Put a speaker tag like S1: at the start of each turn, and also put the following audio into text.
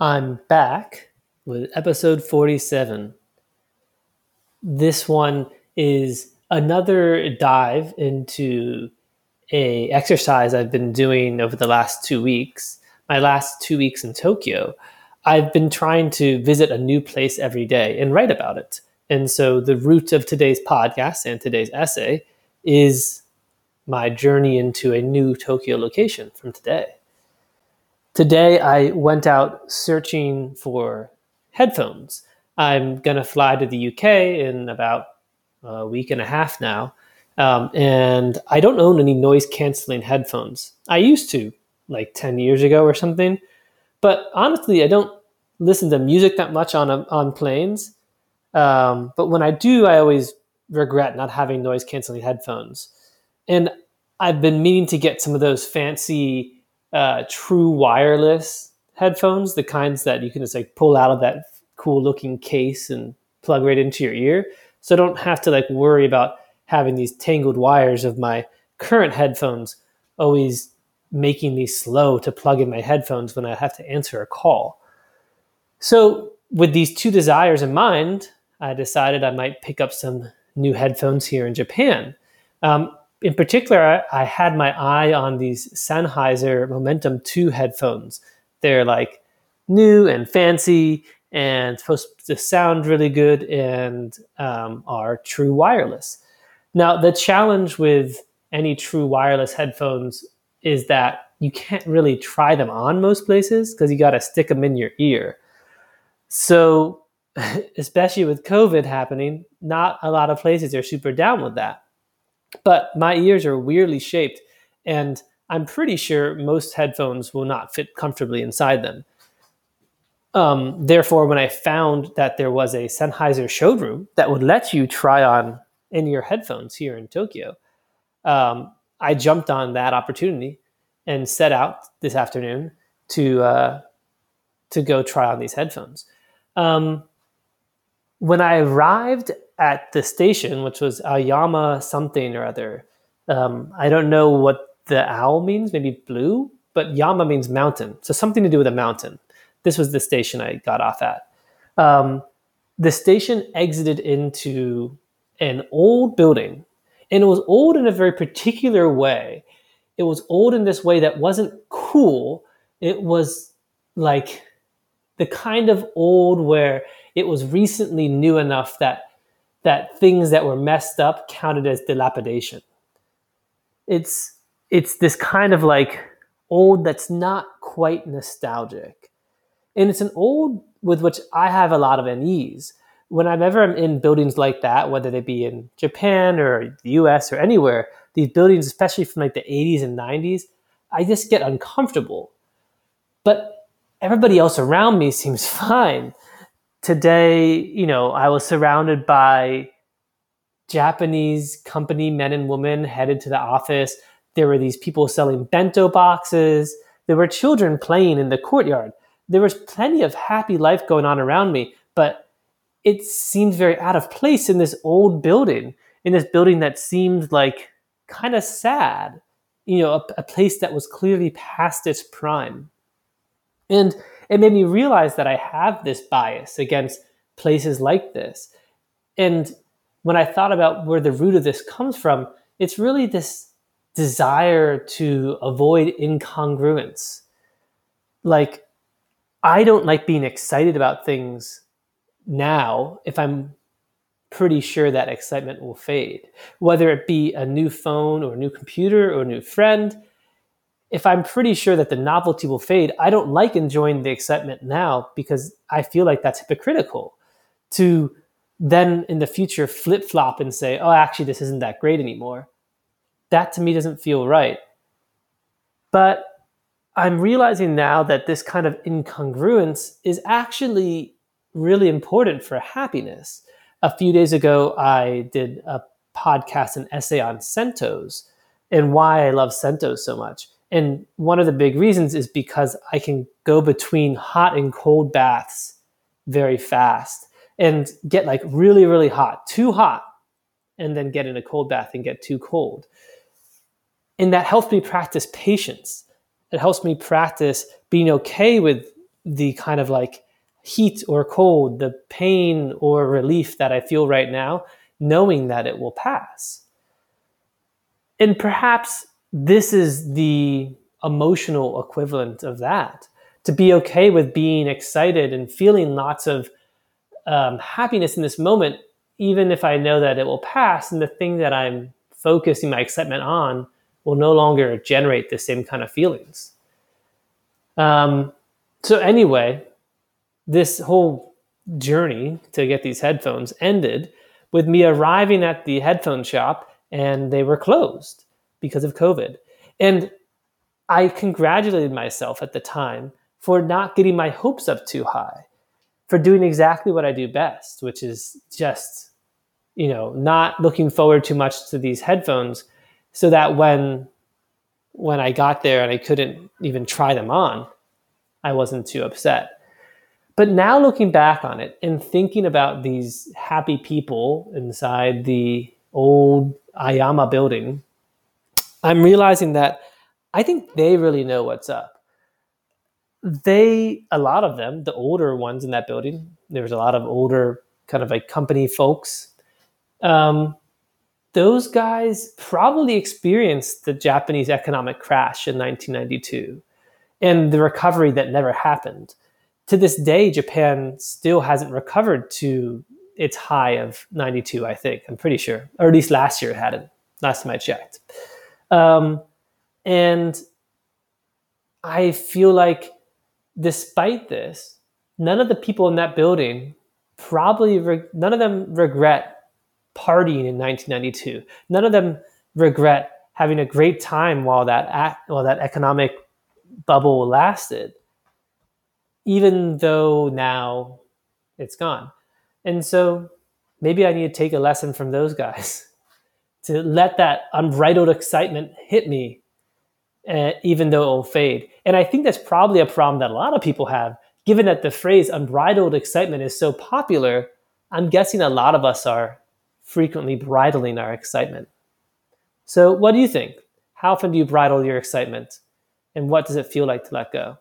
S1: I'm back with episode 47. This one is another dive into a exercise I've been doing over the last 2 weeks. My last 2 weeks in Tokyo, I've been trying to visit a new place every day and write about it. And so the root of today's podcast and today's essay is my journey into a new Tokyo location from today. Today, I went out searching for headphones. I'm going to fly to the UK in about a week and a half now. Um, and I don't own any noise canceling headphones. I used to, like 10 years ago or something. But honestly, I don't listen to music that much on, on planes. Um, but when I do, I always regret not having noise canceling headphones. And I've been meaning to get some of those fancy uh, true wireless headphones, the kinds that you can just like pull out of that cool looking case and plug right into your ear. So I don't have to like worry about having these tangled wires of my current headphones always making me slow to plug in my headphones when I have to answer a call. So, with these two desires in mind, I decided I might pick up some new headphones here in Japan. Um, in particular, I, I, had my eye on these Sennheiser Momentum 2 headphones. They're like new and fancy and supposed to sound really good and um, are true wireless. Now, the challenge with any true wireless headphones is that you can't really try them on most places because you got to stick them in your ear. So, especially with COVID happening, not a lot of places are super down with that. But my ears are weirdly shaped, and I'm pretty sure most headphones will not fit comfortably inside them. Um, therefore, when I found that there was a Sennheiser showroom that would let you try on in-ear headphones here in Tokyo, um, I jumped on that opportunity and set out this afternoon to uh, to go try on these headphones. Um, when I arrived at the station, which was Aoyama something or other. Um, I don't know what the Ao means, maybe blue, but Yama means mountain. So something to do with a mountain. This was the station I got off at. Um, the station exited into an old building, and it was old in a very particular way. It was old in this way that wasn't cool. It was like the kind of old where it was recently new enough that that things that were messed up counted as dilapidation. It's it's this kind of like old that's not quite nostalgic. And it's an old with which I have a lot of unease. When I'm ever in buildings like that, whether they be in Japan or the US or anywhere, these buildings, especially from like the 80s and 90s, I just get uncomfortable. But everybody else around me seems fine today, you know, I was surrounded by Japanese company men and women headed to the office. There were these people selling bento boxes. There were children playing in the courtyard. There was plenty of happy life going on around me, but it seemed very out of place in this old building, in this building that seemed like kind of sad, you know, a, a place that was clearly past its prime. And it made me realize that I have this bias against places like this. And when I thought about where the root of this comes from, it's really this desire to avoid incongruence. Like, I don't like being excited about things now if I'm pretty sure that excitement will fade. Whether it be a new phone or a new computer or a new friend, if I'm pretty sure that the novelty will fade, I don't like enjoying the excitement now because I feel like that's hypocritical to then in the future flip flop and say, oh, actually, this isn't that great anymore. That to me doesn't feel right. But I'm realizing now that this kind of incongruence is actually really important for happiness. A few days ago, I did a podcast, an essay on sentos and why I love sentos so much. And one of the big reasons is because I can go between hot and cold baths very fast and get like really, really hot, too hot, and then get in a cold bath and get too cold. And that helps me practice patience. It helps me practice being okay with the kind of like heat or cold, the pain or relief that I feel right now, knowing that it will pass. And perhaps this is the emotional equivalent of that to be okay with being excited and feeling lots of um, happiness in this moment, even if I know that it will pass and the thing that I'm focusing my excitement on will no longer generate the same kind of feelings. Um, so, anyway, this whole journey to get these headphones ended with me arriving at the headphone shop and they were closed because of COVID. And I congratulated myself at the time for not getting my hopes up too high, for doing exactly what I do best, which is just, you know, not looking forward too much to these headphones so that when when I got there and I couldn't even try them on, I wasn't too upset. But now looking back on it and thinking about these happy people inside the old Aoyama building, I'm realizing that I think they really know what's up. They, a lot of them, the older ones in that building, there was a lot of older kind of like company folks. Um, those guys probably experienced the Japanese economic crash in 1992 and the recovery that never happened. To this day, Japan still hasn't recovered to its high of 92, I think. I'm pretty sure. Or at least last year it hadn't, last time I checked. Um, and I feel like despite this, none of the people in that building probably, re- none of them regret partying in 1992. None of them regret having a great time while that, while that economic bubble lasted, even though now it's gone. And so maybe I need to take a lesson from those guys to let that unbridled excitement hit me uh, even though it will fade. And I think that's probably a problem that a lot of people have, given that the phrase unbridled excitement is so popular. I'm guessing a lot of us are frequently bridling our excitement. So, what do you think? How often do you bridle your excitement? And what does it feel like to let go?